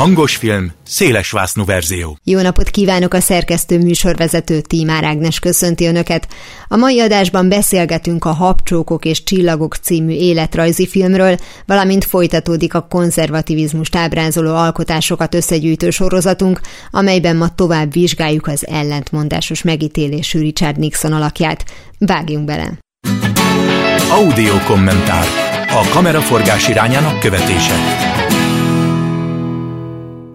Hangos film, széles vásznú verzió. Jó napot kívánok a szerkesztő műsorvezető Tímár Ágnes köszönti Önöket. A mai adásban beszélgetünk a Habcsókok és Csillagok című életrajzi filmről, valamint folytatódik a konzervativizmust ábrázoló alkotásokat összegyűjtő sorozatunk, amelyben ma tovább vizsgáljuk az ellentmondásos megítélésű Richard Nixon alakját. Vágjunk bele! Audio kommentár. A kameraforgás irányának követése.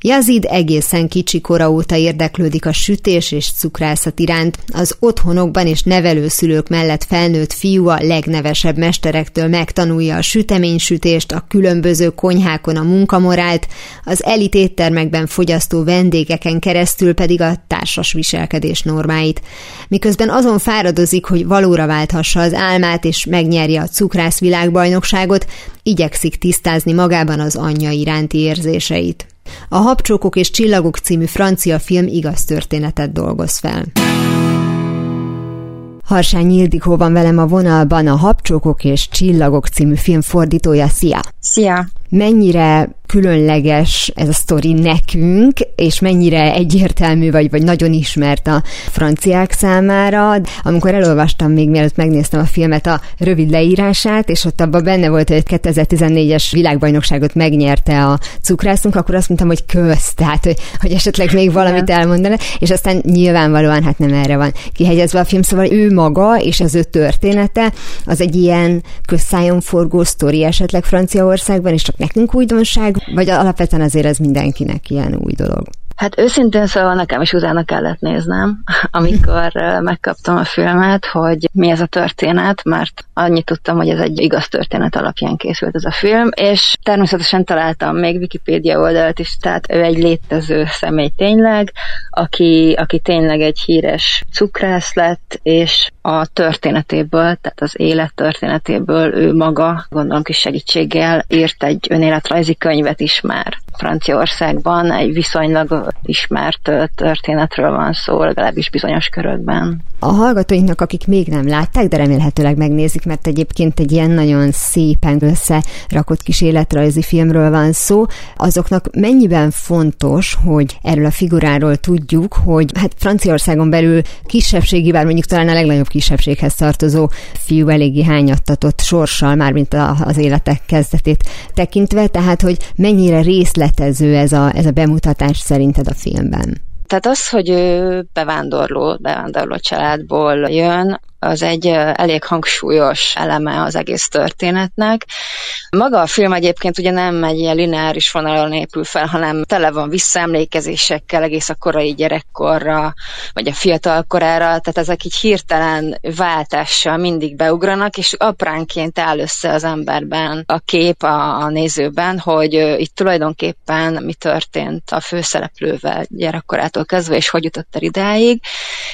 Yazid egészen kicsi kora óta érdeklődik a sütés és cukrászat iránt. Az otthonokban és nevelőszülők mellett felnőtt fiú a legnevesebb mesterektől megtanulja a süteménysütést, a különböző konyhákon a munkamorált, az elit éttermekben fogyasztó vendégeken keresztül pedig a társas viselkedés normáit. Miközben azon fáradozik, hogy valóra válthassa az álmát és megnyerje a cukrász világbajnokságot, igyekszik tisztázni magában az anyja iránti érzéseit. A Habcsókok és Csillagok című francia film igaz történetet dolgoz fel. Harsány Ildikó van velem a vonalban, a Habcsókok és Csillagok című film fordítója. Szia! Szia! Mennyire különleges ez a sztori nekünk, és mennyire egyértelmű vagy, vagy nagyon ismert a franciák számára. Amikor elolvastam még mielőtt megnéztem a filmet a rövid leírását, és ott abban benne volt, hogy 2014-es világbajnokságot megnyerte a cukrászunk, akkor azt mondtam, hogy kösz, tehát hogy, hogy esetleg még valamit elmondana, és aztán nyilvánvalóan hát nem erre van kihegyezve a film, szóval ő maga és az ő története az egy ilyen közszájon forgó sztori esetleg Franciaországban, és csak nekünk újdonság, vagy alapvetően azért ez mindenkinek ilyen új dolog? Hát őszintén szóval nekem is utána kellett néznem, amikor megkaptam a filmet, hogy mi ez a történet, mert annyit tudtam, hogy ez egy igaz történet alapján készült ez a film, és természetesen találtam még Wikipédia oldalt is, tehát ő egy létező személy tényleg, aki, aki tényleg egy híres cukrász lett, és a történetéből, tehát az élet történetéből ő maga, gondolom kis segítséggel írt egy önéletrajzi könyvet is már. Franciaországban egy viszonylag ismert történetről van szó, legalábbis bizonyos körökben. A hallgatóinknak, akik még nem látták, de remélhetőleg megnézik, mert egyébként egy ilyen nagyon szépen összerakott kis életrajzi filmről van szó, azoknak mennyiben fontos, hogy erről a figuráról tudjuk, hogy hát Franciaországon belül kisebbségi, bár mondjuk talán a legnagyobb kisebbséghez tartozó fiú eléggé hányattatott sorssal, mármint az életek kezdetét tekintve, tehát hogy mennyire részletező ez a, ez a bemutatás szerinted a filmben? Tehát az, hogy ő bevándorló, bevándorló családból jön, az egy elég hangsúlyos eleme az egész történetnek. Maga a film egyébként ugye nem egy ilyen lineáris vonalon épül fel, hanem tele van visszaemlékezésekkel egész a korai gyerekkorra, vagy a fiatal korára, tehát ezek így hirtelen váltással mindig beugranak, és apránként áll össze az emberben a kép a, a nézőben, hogy itt tulajdonképpen mi történt a főszereplővel gyerekkorától kezdve, és hogy jutott el idáig.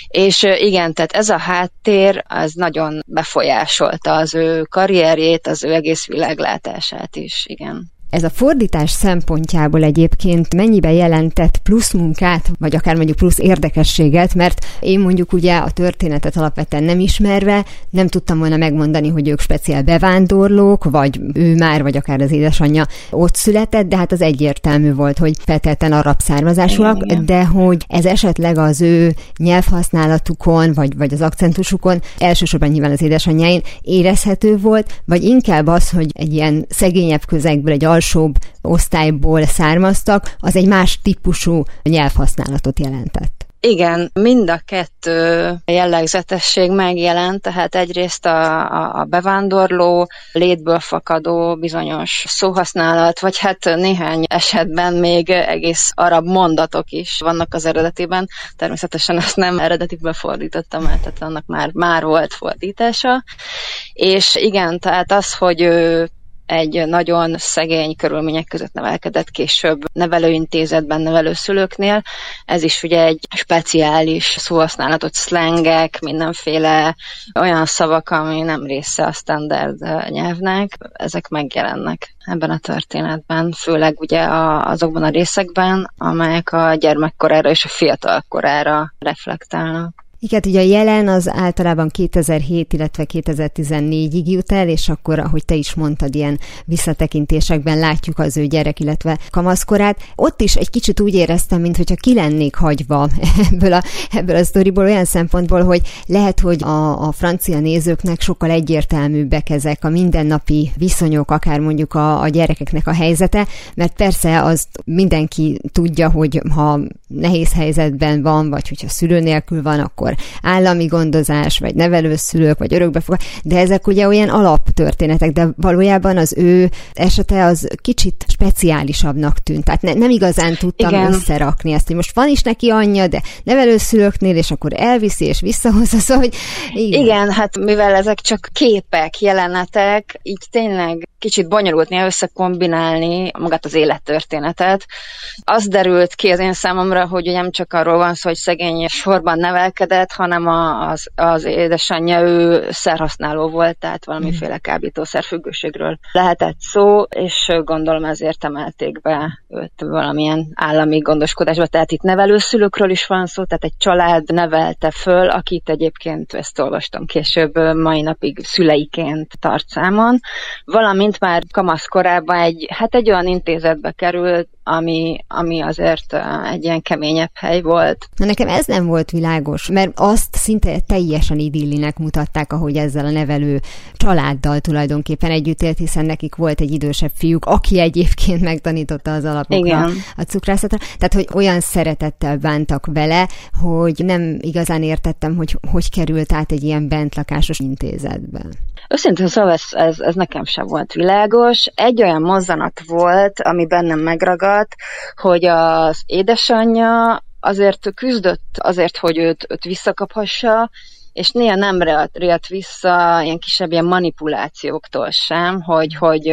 És igen, tehát ez a háttér az nagyon befolyásolta az ő karrierjét, az ő egész világlátását is, igen. Ez a fordítás szempontjából egyébként mennyibe jelentett plusz munkát, vagy akár mondjuk plusz érdekességet, mert én mondjuk ugye a történetet alapvetően nem ismerve nem tudtam volna megmondani, hogy ők speciál bevándorlók, vagy ő már, vagy akár az édesanyja ott született, de hát az egyértelmű volt, hogy feltétlenül arab származásúak, de hogy ez esetleg az ő nyelvhasználatukon, vagy, vagy az akcentusukon, elsősorban nyilván az édesanyjáin érezhető volt, vagy inkább az, hogy egy ilyen szegényebb közegből, egy alsóbb osztályból származtak, az egy más típusú nyelvhasználatot jelentett. Igen, mind a kettő jellegzetesség megjelent, tehát egyrészt a, a, a bevándorló, létből fakadó bizonyos szóhasználat, vagy hát néhány esetben még egész arab mondatok is vannak az eredetiben. Természetesen ezt nem eredetiből fordítottam el, tehát annak már, már volt fordítása. És igen, tehát az, hogy egy nagyon szegény körülmények között nevelkedett később nevelőintézetben nevelőszülőknél. Ez is ugye egy speciális szóhasználatot, szlengek, mindenféle olyan szavak, ami nem része a standard nyelvnek, ezek megjelennek ebben a történetben, főleg ugye azokban a részekben, amelyek a gyermekkorára és a fiatal korára reflektálnak. Igen, ugye a jelen az általában 2007, illetve 2014-ig jut el, és akkor, ahogy te is mondtad, ilyen visszatekintésekben látjuk az ő gyerek, illetve kamaszkorát. Ott is egy kicsit úgy éreztem, mintha ki lennék hagyva ebből a, ebből a sztoriból, olyan szempontból, hogy lehet, hogy a, a francia nézőknek sokkal egyértelműbbek ezek a mindennapi viszonyok, akár mondjuk a, a gyerekeknek a helyzete, mert persze azt mindenki tudja, hogy ha nehéz helyzetben van, vagy hogyha szülő nélkül van, akkor akkor állami gondozás, vagy nevelőszülők, vagy örökbefogadás, de ezek ugye olyan alaptörténetek, de valójában az ő esete az kicsit speciálisabbnak tűnt. Tehát ne, nem igazán tudtam Igen. összerakni ezt, hogy most van is neki anyja, de nevelőszülőknél, és akkor elviszi és visszahozza, szóval, hogy igen. Igen, hát mivel ezek csak képek, jelenetek, így tényleg kicsit bonyolult néha összekombinálni magát az élettörténetet. Az derült ki az én számomra, hogy nem csak arról van szó, hogy szegény sorban nevelkedett, hanem az, az édesanyja ő szerhasználó volt, tehát valamiféle hmm. kábítószer függőségről lehetett szó, és gondolom ezért emelték be valamilyen állami gondoskodásba. Tehát itt nevelőszülőkről is van szó, tehát egy család nevelte föl, akit egyébként ezt olvastam később, mai napig szüleiként tart számon, valamint már kamaszkorában egy, hát egy olyan intézetbe került, ami, ami azért egy ilyen keményebb hely volt. Na nekem ez nem volt világos, mert azt szinte teljesen idillinek mutatták, ahogy ezzel a nevelő családdal tulajdonképpen együtt élt, hiszen nekik volt egy idősebb fiúk, aki egyébként megtanította az alapokra Igen. a cukrászatra. Tehát, hogy olyan szeretettel bántak vele, hogy nem igazán értettem, hogy hogy került át egy ilyen bentlakásos intézetbe. Őszintén szóval ez, ez, ez nekem sem volt világos. Egy olyan mozzanat volt, ami bennem megragadt, hogy az édesanyja azért küzdött azért, hogy őt, őt visszakaphassa, és néha nem readt vissza ilyen kisebb ilyen manipulációktól sem, hogy, hogy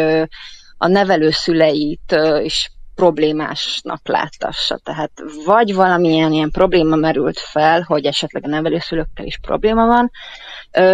a nevelőszüleit is problémásnak láttassa. Tehát vagy valamilyen ilyen probléma merült fel, hogy esetleg a nevelőszülőkkel is probléma van,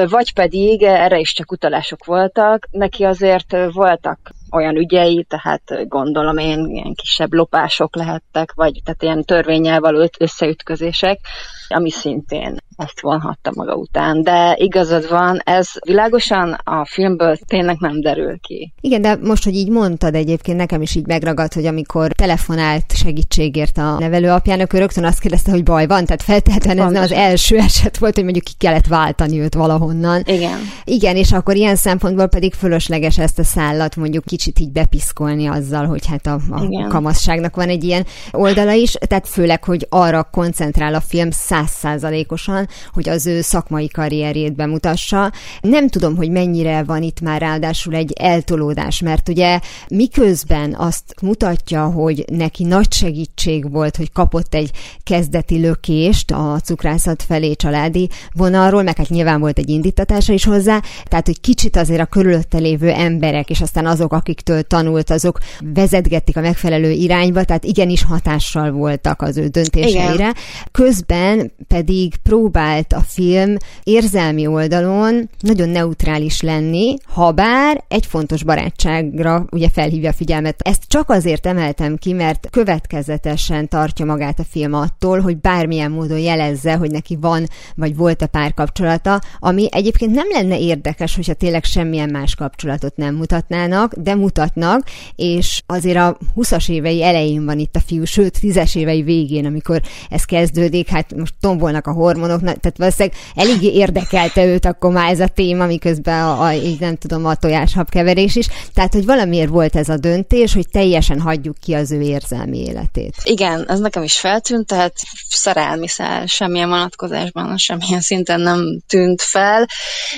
vagy pedig erre is csak utalások voltak, neki azért voltak olyan ügyei, tehát gondolom én ilyen kisebb lopások lehettek, vagy tehát ilyen törvényel való összeütközések, ami szintén ezt vonhatta maga után. De igazad van, ez világosan a filmből tényleg nem derül ki. Igen, de most, hogy így mondtad egyébként, nekem is így megragadt, hogy amikor telefonált segítségért a nevelőapjának, ő rögtön azt kérdezte, hogy baj van, tehát feltétlenül ez nem az első eset volt, hogy mondjuk ki kellett váltani őt valahonnan. Igen. Igen, és akkor ilyen szempontból pedig fölösleges ezt a szállat mondjuk kicsit így bepiszkolni azzal, hogy hát a, a kamaszságnak van egy ilyen oldala is, tehát főleg, hogy arra koncentrál a film százszázalékosan, hogy az ő szakmai karrierjét bemutassa. Nem tudom, hogy mennyire van itt már ráadásul egy eltolódás, mert ugye miközben azt mutatja, hogy neki nagy segítség volt, hogy kapott egy kezdeti lökést a cukrászat felé családi vonalról, meg hát nyilván volt egy indítatása is hozzá, tehát hogy kicsit azért a körülötte lévő emberek, és aztán azok, akiktől tanult, azok vezetgették a megfelelő irányba, tehát igenis hatással voltak az ő döntéseire. Igen. Közben pedig prób próbált a film érzelmi oldalon nagyon neutrális lenni, ha bár egy fontos barátságra ugye felhívja a figyelmet. Ezt csak azért emeltem ki, mert következetesen tartja magát a film attól, hogy bármilyen módon jelezze, hogy neki van vagy volt a párkapcsolata, ami egyébként nem lenne érdekes, hogyha tényleg semmilyen más kapcsolatot nem mutatnának, de mutatnak, és azért a 20-as évei elején van itt a fiú, sőt, 10-es évei végén, amikor ez kezdődik, hát most tombolnak a hormonok, tehát valószínűleg eléggé érdekelte őt akkor már ez a téma, miközben a, a így nem tudom, a tojáshabkeverés is. Tehát, hogy valamiért volt ez a döntés, hogy teljesen hagyjuk ki az ő érzelmi életét. Igen, ez nekem is feltűnt, tehát szerelmi szál semmilyen vonatkozásban, semmilyen szinten nem tűnt fel.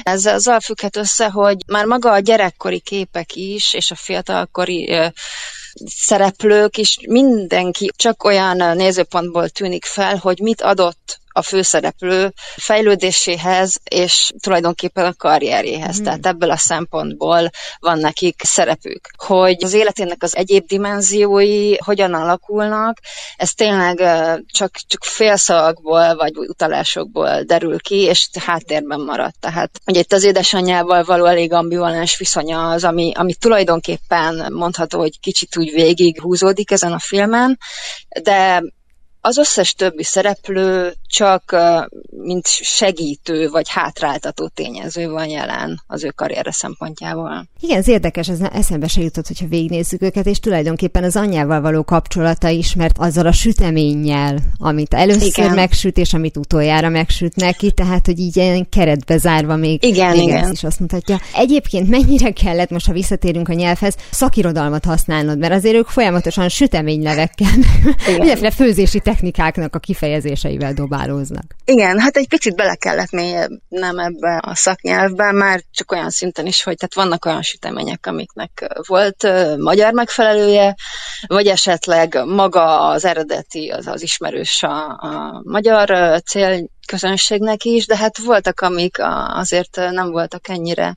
Ez azzal függhet össze, hogy már maga a gyerekkori képek is, és a fiatalkori szereplők is mindenki csak olyan nézőpontból tűnik fel, hogy mit adott a főszereplő fejlődéséhez, és tulajdonképpen a karrierjéhez. Mm. Tehát ebből a szempontból van nekik szerepük. Hogy az életének az egyéb dimenziói hogyan alakulnak, ez tényleg csak, csak félszavakból vagy utalásokból derül ki, és háttérben maradt. Tehát ugye itt az édesanyjával való elég ambivalens viszonya az, ami, ami tulajdonképpen mondható, hogy kicsit úgy végig húzódik ezen a filmen, de az összes többi szereplő csak mint segítő vagy hátráltató tényező van jelen az ő karriere szempontjából. Igen, ez érdekes, ez eszembe se jutott, hogyha végignézzük őket, és tulajdonképpen az anyjával való kapcsolata is, mert azzal a süteménnyel, amit először igen. megsüt, és amit utoljára megsüt neki, tehát, hogy így ilyen keretbe zárva még, igen, még igen. ezt is azt mutatja. Egyébként mennyire kellett, most ha visszatérünk a nyelvhez, szakirodalmat használnod, mert azért ők folyamatosan süteménylevekkel, mindenféle főzési technikáknak a kifejezéseivel dobálóznak. Igen, hát egy picit bele kellett mélyebb nem ebbe a szaknyelvbe, már csak olyan szinten is, hogy tehát vannak olyan sütemények, amiknek volt magyar megfelelője, vagy esetleg maga az eredeti, az az ismerős a, a magyar cél közönségnek is, de hát voltak, amik azért nem voltak ennyire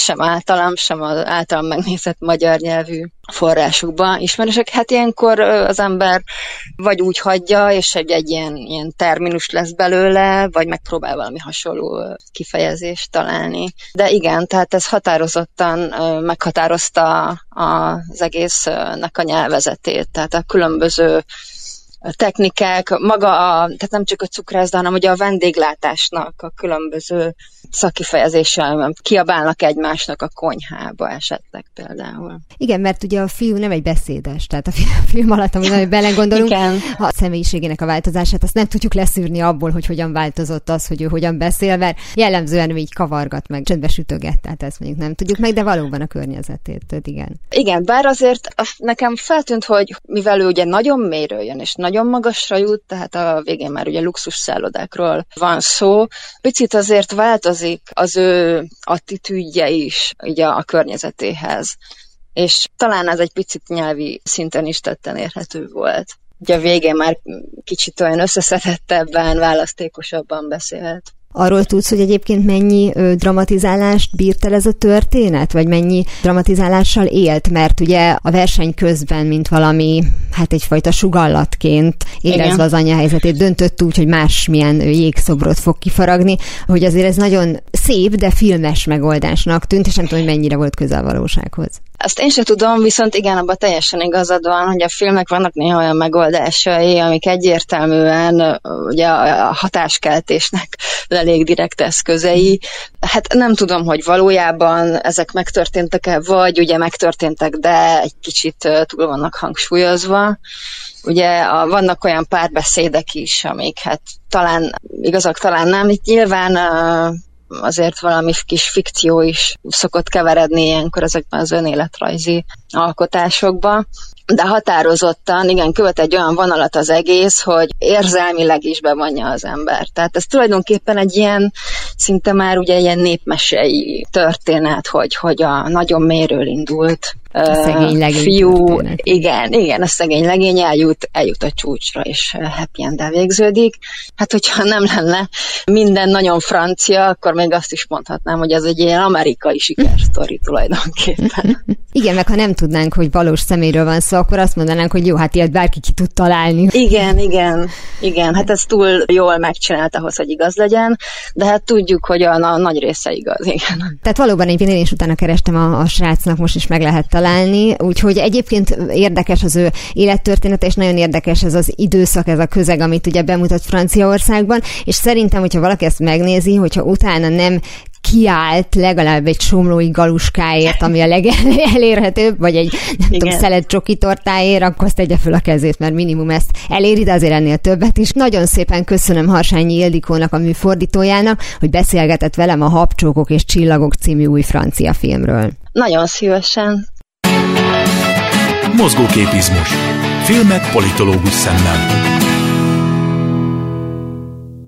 sem általam, sem az általam megnézett magyar nyelvű forrásokban ismerősek. Hát ilyenkor az ember vagy úgy hagyja, és egy, egy ilyen, ilyen terminus lesz belőle, vagy megpróbál valami hasonló kifejezést találni. De igen, tehát ez határozottan meghatározta az egésznek a nyelvezetét, tehát a különböző technikák, maga a, tehát nem csak a cukrászda, hanem ugye a vendéglátásnak a különböző szakifejezéssel kiabálnak egymásnak a konyhába esetleg például. Igen, mert ugye a fiú nem egy beszédes, tehát a film alatt, amit belegondolunk, Igen. a személyiségének a változását, azt nem tudjuk leszűrni abból, hogy hogyan változott az, hogy ő hogyan beszél, mert jellemzően így kavargat meg, csendbe sütöget, tehát ezt mondjuk nem tudjuk meg, de valóban a környezetét, igen. Igen, bár azért nekem feltűnt, hogy mivel ő ugye nagyon mélyről jön, és nagyon magasra jut, tehát a végén már ugye luxus szállodákról van szó, picit azért változik az ő attitűdje is ugye a környezetéhez. És talán ez egy picit nyelvi szinten is tetten érhető volt. Ugye a végén már kicsit olyan összeszedettebben, választékosabban beszélt. Arról tudsz, hogy egyébként mennyi ö, dramatizálást bírt el ez a történet, vagy mennyi dramatizálással élt, mert ugye a verseny közben, mint valami, hát egyfajta sugallatként érezve Igen. az anya helyzetét, döntött úgy, hogy másmilyen jégszobrot fog kifaragni, hogy azért ez nagyon szép, de filmes megoldásnak tűnt, és nem tudom, hogy mennyire volt közel a valósághoz. Ezt én sem tudom, viszont igen, abban teljesen igazad van, hogy a filmnek vannak néha olyan megoldásai, amik egyértelműen ugye a hatáskeltésnek elég direkt eszközei. Hát nem tudom, hogy valójában ezek megtörténtek-e, vagy ugye megtörténtek, de egy kicsit túl vannak hangsúlyozva. Ugye a, vannak olyan párbeszédek is, amik hát talán igazak, talán nem. Itt nyilván azért valami kis fikció is szokott keveredni ilyenkor ezekben az önéletrajzi alkotásokban de határozottan, igen, követ egy olyan vonalat az egész, hogy érzelmileg is bevonja az ember. Tehát ez tulajdonképpen egy ilyen, szinte már ugye ilyen népmesei történet, hogy, hogy a nagyon méről indult a szegény legény fiú, történet. igen, igen, a szegény legény eljut, eljut a csúcsra, és happy end végződik. Hát, hogyha nem lenne minden nagyon francia, akkor még azt is mondhatnám, hogy ez egy ilyen amerikai sikersztori tulajdonképpen. igen, meg ha nem tudnánk, hogy valós szeméről van szó, akkor azt mondanánk, hogy jó, hát ilyet bárki ki tud találni. Igen, igen, igen, hát ez túl jól megcsinált ahhoz, hogy igaz legyen, de hát tudjuk, hogy a, a nagy része igaz, igen. Tehát valóban én is utána kerestem a, a srácnak, most is meg lehet találni, úgyhogy egyébként érdekes az ő élettörténete, és nagyon érdekes ez az időszak, ez a közeg, amit ugye bemutat Franciaországban, és szerintem, hogyha valaki ezt megnézi, hogyha utána nem kiállt legalább egy somlói galuskáért, ami a legelérhetőbb, vagy egy nem Igen. tudom, szelet csoki tortáért, akkor azt tegye fel a kezét, mert minimum ezt eléri, de azért ennél többet is. Nagyon szépen köszönöm Harsányi Ildikónak, a műfordítójának, hogy beszélgetett velem a Habcsókok és Csillagok című új francia filmről. Nagyon szívesen. Mozgóképizmus. Filmek politológus szemmel.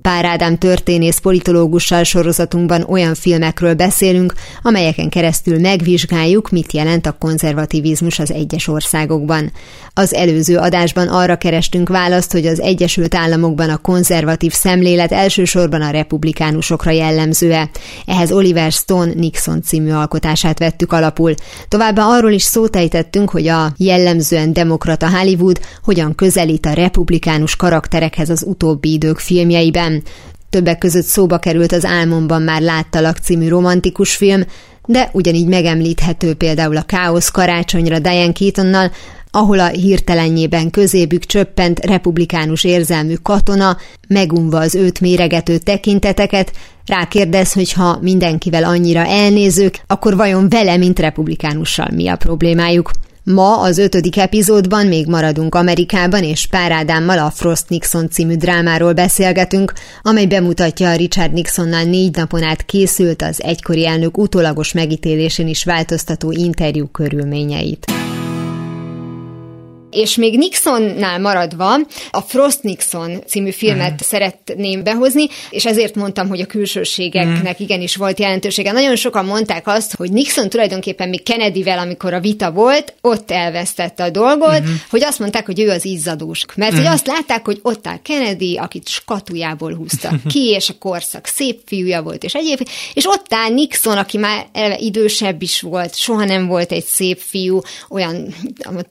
Pár Ádám történész politológussal sorozatunkban olyan filmekről beszélünk, amelyeken keresztül megvizsgáljuk, mit jelent a konzervativizmus az egyes országokban. Az előző adásban arra kerestünk választ, hogy az Egyesült Államokban a konzervatív szemlélet elsősorban a republikánusokra jellemző-e. Ehhez Oliver Stone Nixon című alkotását vettük alapul. Továbbá arról is szót ejtettünk, hogy a jellemzően demokrata Hollywood hogyan közelít a republikánus karakterekhez az utóbbi idők filmjeiben. Többek között szóba került az Álmomban már láttalak című romantikus film, de ugyanígy megemlíthető például a Káosz karácsonyra Diane Keatonnal, ahol a hirtelenjében közébük csöppent republikánus érzelmű katona, megunva az őt méregető tekinteteket, rákérdez, hogy ha mindenkivel annyira elnézők, akkor vajon vele, mint republikánussal mi a problémájuk. Ma az ötödik epizódban még maradunk Amerikában, és Pár Ádámmal a Frost Nixon című drámáról beszélgetünk, amely bemutatja a Richard Nixonnal négy napon át készült az egykori elnök utólagos megítélésén is változtató interjú körülményeit. És még Nixonnál maradva, a Frost Nixon című filmet mm. szeretném behozni, és ezért mondtam, hogy a külsőségeknek mm. igenis volt jelentősége. Nagyon sokan mondták azt, hogy Nixon tulajdonképpen még Kennedyvel, amikor a vita volt, ott elvesztette a dolgot, mm. hogy azt mondták, hogy ő az izzadós. Mert mm. hogy azt látták, hogy ott áll Kennedy, akit skatujából húztak ki, és a korszak szép fiúja volt, és egyéb, és ott áll Nixon, aki már idősebb is volt, soha nem volt egy szép fiú, olyan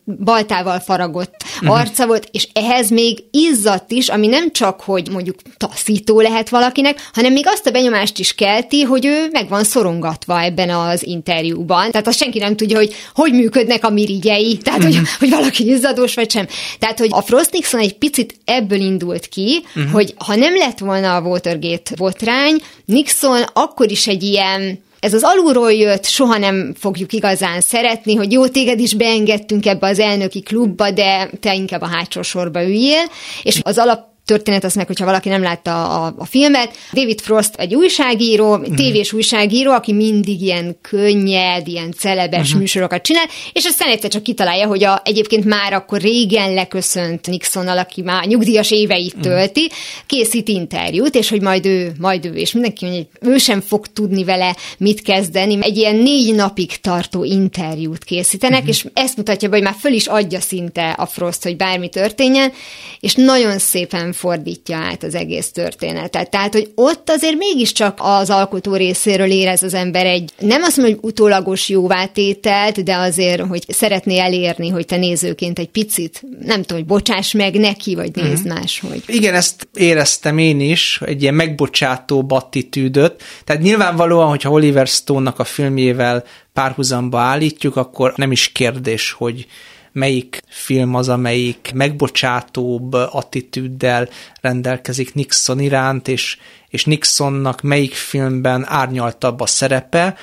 baltával faragott uh-huh. arca volt, és ehhez még izzadt is, ami nem csak, hogy mondjuk taszító lehet valakinek, hanem még azt a benyomást is kelti, hogy ő meg van szorongatva ebben az interjúban. Tehát azt senki nem tudja, hogy hogy működnek a mirigyei, tehát hogy, hogy valaki izzadós vagy sem. Tehát, hogy a Frost Nixon egy picit ebből indult ki, uh-huh. hogy ha nem lett volna a Watergate botrány, Nixon akkor is egy ilyen ez az alulról jött, soha nem fogjuk igazán szeretni, hogy jó, téged is beengedtünk ebbe az elnöki klubba, de te inkább a hátsó sorba üljél, és az alap történet az meg, hogyha valaki nem látta a, a filmet. David Frost egy újságíró, uh-huh. tévés újságíró, aki mindig ilyen könnyed, ilyen celebes uh-huh. műsorokat csinál, és aztán egyszer csak kitalálja, hogy a, egyébként már akkor régen leköszönt Nixonnal, aki már nyugdíjas éveit uh-huh. tölti, készít interjút, és hogy majd ő, majd ő, és mindenki mondja, hogy ő sem fog tudni vele mit kezdeni. Egy ilyen négy napig tartó interjút készítenek, uh-huh. és ezt mutatja be, hogy már föl is adja szinte a Frost, hogy bármi történjen, és nagyon szépen fordítja át az egész történetet. Tehát, hogy ott azért mégiscsak az alkotó részéről érez az ember egy, nem azt mondom, hogy utólagos jóvátételt, de azért, hogy szeretné elérni, hogy te nézőként egy picit, nem tudom, hogy bocsáss meg neki, vagy nézd uh-huh. máshogy. Igen, ezt éreztem én is, egy ilyen megbocsátó attitűdöt. Tehát nyilvánvalóan, hogyha Oliver Stone-nak a filmjével párhuzamba állítjuk, akkor nem is kérdés, hogy melyik film az, amelyik megbocsátóbb attitűddel rendelkezik Nixon iránt, és, és Nixonnak melyik filmben árnyaltabb a szerepe,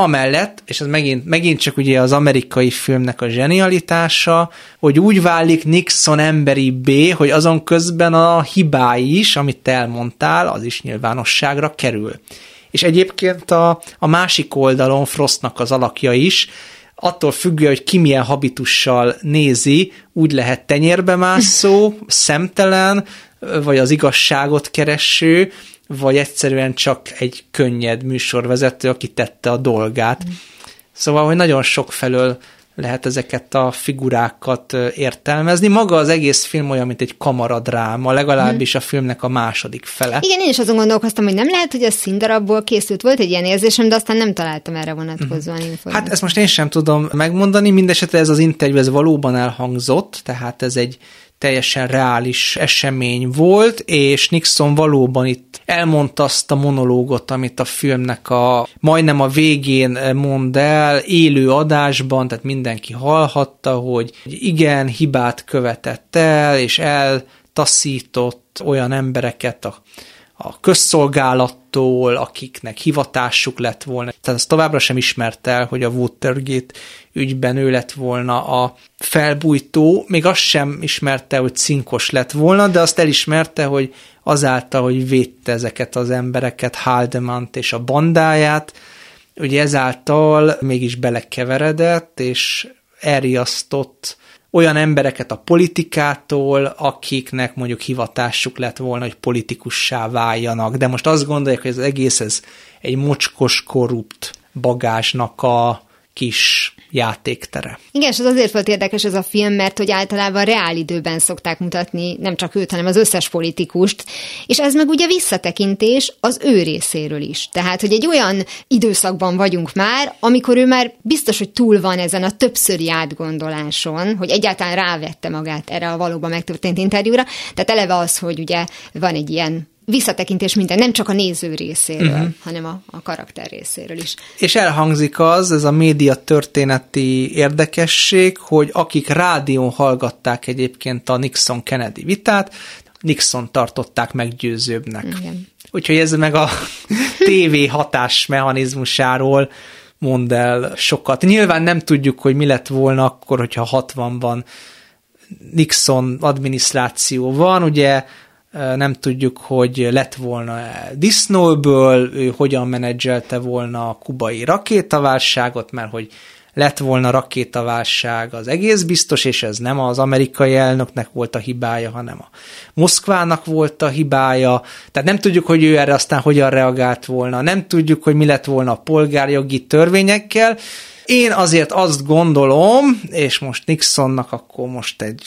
Amellett, és ez megint, megint csak ugye az amerikai filmnek a zsenialitása, hogy úgy válik Nixon emberi B, hogy azon közben a hibái is, amit elmondtál, az is nyilvánosságra kerül. És egyébként a, a másik oldalon Frostnak az alakja is, attól függő, hogy ki milyen habitussal nézi, úgy lehet tenyérbe mászó, szemtelen, vagy az igazságot kereső, vagy egyszerűen csak egy könnyed műsorvezető, aki tette a dolgát. Mm. Szóval, hogy nagyon sok felől lehet ezeket a figurákat értelmezni. Maga az egész film olyan, mint egy kamaradráma, legalábbis a filmnek a második fele. Igen, én is azon gondolkoztam, hogy nem lehet, hogy a színdarabból készült. Volt egy ilyen érzésem, de aztán nem találtam erre vonatkozóan uh-huh. információt. Hát ezt most én sem tudom megmondani, mindesetre ez az interjú, ez valóban elhangzott, tehát ez egy teljesen reális esemény volt, és Nixon valóban itt elmondta azt a monológot, amit a filmnek a majdnem a végén mond el, élő adásban, tehát mindenki hallhatta, hogy igen, hibát követett el, és eltaszított olyan embereket a a közszolgálattól, akiknek hivatásuk lett volna. Tehát az továbbra sem ismert el, hogy a Watergate ügyben ő lett volna a felbújtó, még azt sem ismerte, hogy cinkos lett volna, de azt elismerte, hogy azáltal, hogy védte ezeket az embereket, Haldemant és a bandáját, ugye ezáltal mégis belekeveredett, és elriasztott olyan embereket a politikától, akiknek mondjuk hivatásuk lett volna, hogy politikussá váljanak, de most azt gondolják, hogy ez egész ez egy mocskos, korrupt bagásnak a kis játéktere. Igen, és az azért volt érdekes ez a film, mert hogy általában reál időben szokták mutatni nem csak őt, hanem az összes politikust, és ez meg ugye visszatekintés az ő részéről is. Tehát, hogy egy olyan időszakban vagyunk már, amikor ő már biztos, hogy túl van ezen a többszöri átgondoláson, hogy egyáltalán rávette magát erre a valóban megtörtént interjúra. Tehát eleve az, hogy ugye van egy ilyen visszatekintés minden, nem csak a néző részéről, uh-huh. hanem a, a karakter részéről is. És elhangzik az, ez a média történeti érdekesség, hogy akik rádión hallgatták egyébként a Nixon-Kennedy vitát, Nixon tartották meggyőzőbbnek. Igen. Úgyhogy ez meg a TV hatás mechanizmusáról mond el sokat. Nyilván nem tudjuk, hogy mi lett volna akkor, hogyha 60-ban Nixon adminisztráció van, ugye nem tudjuk, hogy lett volna disznóből, ő hogyan menedzselte volna a kubai rakétaválságot, mert hogy lett volna rakétaválság az egész biztos, és ez nem az amerikai elnöknek volt a hibája, hanem a Moszkvának volt a hibája. Tehát nem tudjuk, hogy ő erre aztán hogyan reagált volna, nem tudjuk, hogy mi lett volna a polgárjogi törvényekkel. Én azért azt gondolom, és most Nixonnak akkor most egy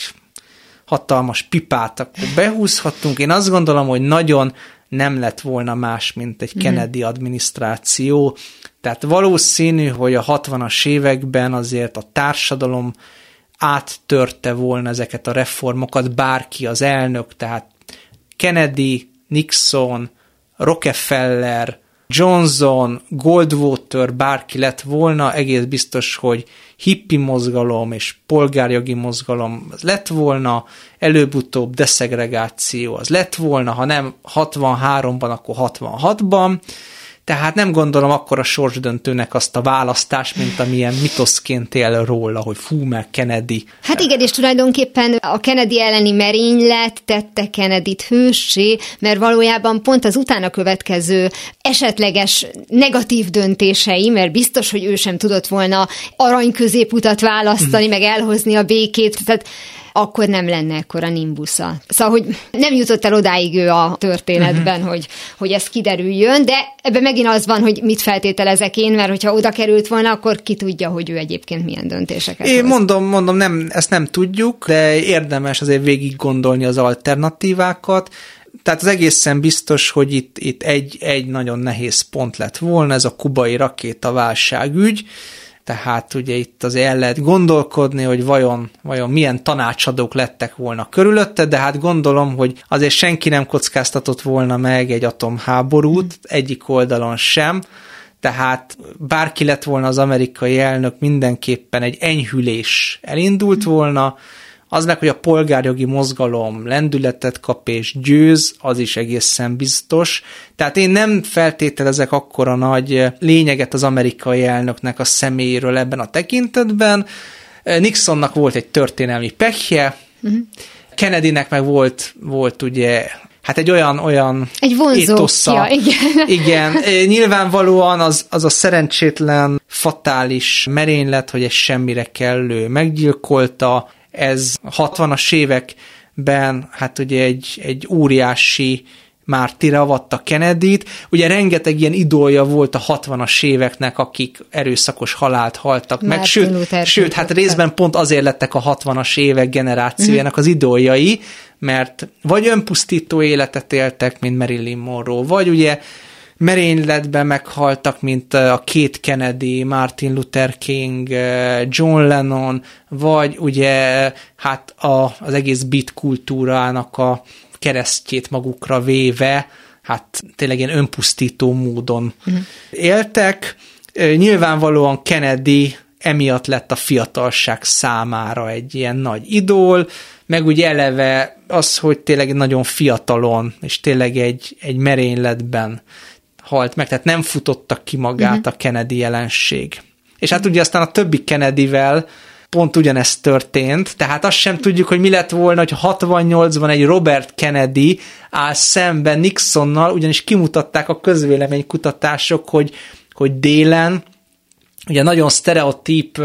hatalmas pipát akkor behúzhattunk. Én azt gondolom, hogy nagyon nem lett volna más, mint egy mhm. Kennedy adminisztráció. Tehát valószínű, hogy a 60-as években azért a társadalom áttörte volna ezeket a reformokat, bárki az elnök, tehát Kennedy, Nixon, Rockefeller, Johnson, Goldwater, bárki lett volna, egész biztos, hogy hippi mozgalom és polgárjogi mozgalom az lett volna, előbb-utóbb deszegregáció az lett volna, ha nem 63-ban, akkor 66-ban, tehát nem gondolom akkor a sorsdöntőnek azt a választást, mint amilyen mitoszként él róla, hogy fú, meg Kennedy. Hát igen, és tulajdonképpen a Kennedy elleni merénylet tette Kennedy-t hőssé, mert valójában pont az utána következő esetleges negatív döntései, mert biztos, hogy ő sem tudott volna arany középutat választani, mm. meg elhozni a békét, tehát akkor nem lenne ekkora nimbusza. Szóval, hogy nem jutott el odáig ő a történetben, uh-huh. hogy, hogy ez kiderüljön, de ebben megint az van, hogy mit feltételezek én, mert hogyha oda került volna, akkor ki tudja, hogy ő egyébként milyen döntéseket Én hoz. mondom, mondom, nem, ezt nem tudjuk, de érdemes azért végig gondolni az alternatívákat, tehát az egészen biztos, hogy itt, itt egy, egy nagyon nehéz pont lett volna, ez a kubai rakétaválságügy, tehát ugye itt azért el lehet gondolkodni, hogy vajon, vajon milyen tanácsadók lettek volna körülötte, de hát gondolom, hogy azért senki nem kockáztatott volna meg egy atomháborút, egyik oldalon sem, tehát bárki lett volna az amerikai elnök, mindenképpen egy enyhülés elindult volna, az meg, hogy a polgárjogi mozgalom lendületet kap és győz, az is egészen biztos. Tehát én nem feltételezek akkora nagy lényeget az amerikai elnöknek a személyéről ebben a tekintetben. Nixonnak volt egy történelmi pekje, uh-huh. Kennedynek meg volt, volt ugye hát egy olyan, olyan egy vonzókja, igen. igen. Nyilvánvalóan az, az a szerencsétlen, fatális merénylet, hogy egy semmire kellő meggyilkolta, ez 60-as években hát ugye egy, egy óriási mártira avatta Kennedy-t. Ugye rengeteg ilyen idolja volt a 60-as éveknek, akik erőszakos halált haltak Martin meg, sőt, Luther sőt hát részben pont azért lettek a 60-as évek generációjának az idoljai, mert vagy önpusztító életet éltek, mint Marilyn Monroe, vagy ugye merényletben meghaltak, mint a két Kennedy, Martin Luther King, John Lennon, vagy ugye hát a, az egész beat kultúrának a keresztjét magukra véve, hát tényleg ilyen önpusztító módon uh-huh. éltek. Nyilvánvalóan Kennedy emiatt lett a fiatalság számára egy ilyen nagy idól, meg úgy eleve az, hogy tényleg nagyon fiatalon, és tényleg egy, egy merényletben halt meg, tehát nem futottak ki magát uh-huh. a Kennedy jelenség. És hát ugye aztán a többi Kennedyvel pont ugyanezt történt, tehát azt sem tudjuk, hogy mi lett volna, hogy 68-ban egy Robert Kennedy áll szemben Nixonnal, ugyanis kimutatták a közvéleménykutatások, hogy, hogy délen ugye nagyon sztereotíp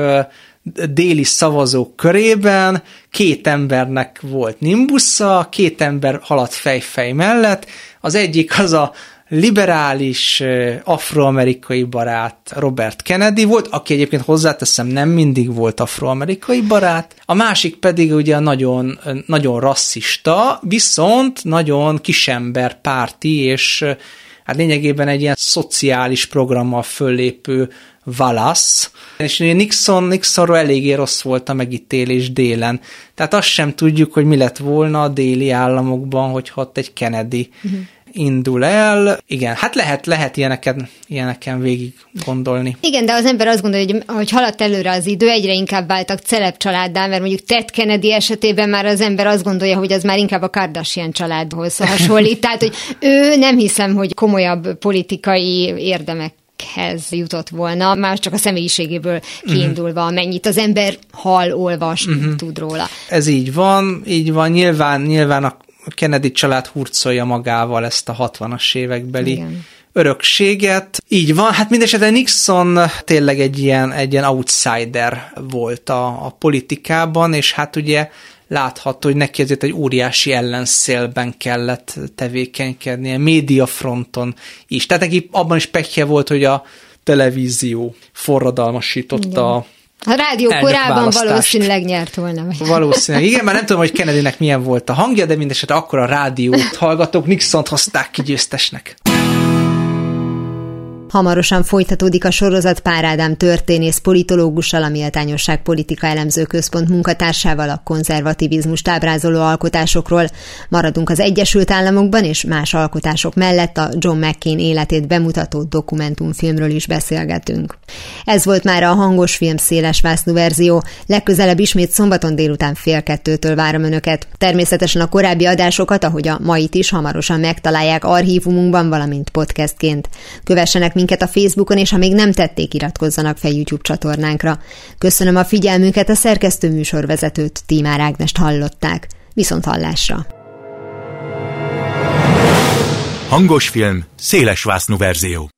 déli szavazók körében két embernek volt nimbusza, két ember haladt fejfej mellett, az egyik az a liberális afroamerikai barát Robert Kennedy volt, aki egyébként hozzáteszem nem mindig volt afroamerikai barát, a másik pedig ugye nagyon, nagyon rasszista, viszont nagyon kisember párti, és hát lényegében egy ilyen szociális programmal föllépő Wallace, és Nixon, Nixonról eléggé rossz volt a megítélés délen. Tehát azt sem tudjuk, hogy mi lett volna a déli államokban, hogy ott egy Kennedy uh-huh indul el. Igen, hát lehet, lehet ilyeneken, ilyeneken végig gondolni. Igen, de az ember azt gondolja, hogy hogy haladt előre az idő, egyre inkább váltak celeb családdá, mert mondjuk Ted Kennedy esetében már az ember azt gondolja, hogy az már inkább a Kardashian családhoz hasonlít. Tehát, hogy ő nem hiszem, hogy komolyabb politikai érdemek hez jutott volna, már csak a személyiségéből kiindulva, amennyit az ember hall, olvas, uh-huh. tud róla. Ez így van, így van, nyilván, nyilván a Kennedy család hurcolja magával ezt a 60-as évekbeli Igen. örökséget. Így van, hát mindesetre Nixon tényleg egy ilyen, egy ilyen outsider volt a, a politikában, és hát ugye látható, hogy neki ezért egy óriási ellenszélben kellett tevékenykednie, médiafronton is. Tehát neki abban is pekje volt, hogy a televízió forradalmasította Igen a rádió korábban valószínűleg nyert volna. Valószínűleg. Igen, már nem tudom, hogy Kennedynek milyen volt a hangja, de mindesetre akkor a rádiót hallgatók Nixont hozták ki győztesnek. Hamarosan folytatódik a sorozat Pár Ádám történész politológussal, a Méltányosság Politika Elemző Központ munkatársával a konzervativizmus ábrázoló alkotásokról. Maradunk az Egyesült Államokban, és más alkotások mellett a John McCain életét bemutató dokumentumfilmről is beszélgetünk. Ez volt már a hangos film széles vásznú verzió. Legközelebb ismét szombaton délután fél kettőtől várom Önöket. Természetesen a korábbi adásokat, ahogy a mait is, hamarosan megtalálják archívumunkban, valamint podcastként. Kövessenek minket a Facebookon, és ha még nem tették, iratkozzanak fel YouTube csatornánkra. Köszönöm a figyelmüket, a szerkesztő műsorvezetőt, Tímár Ágnest hallották. Viszont hallásra! Hangos film, széles verzió.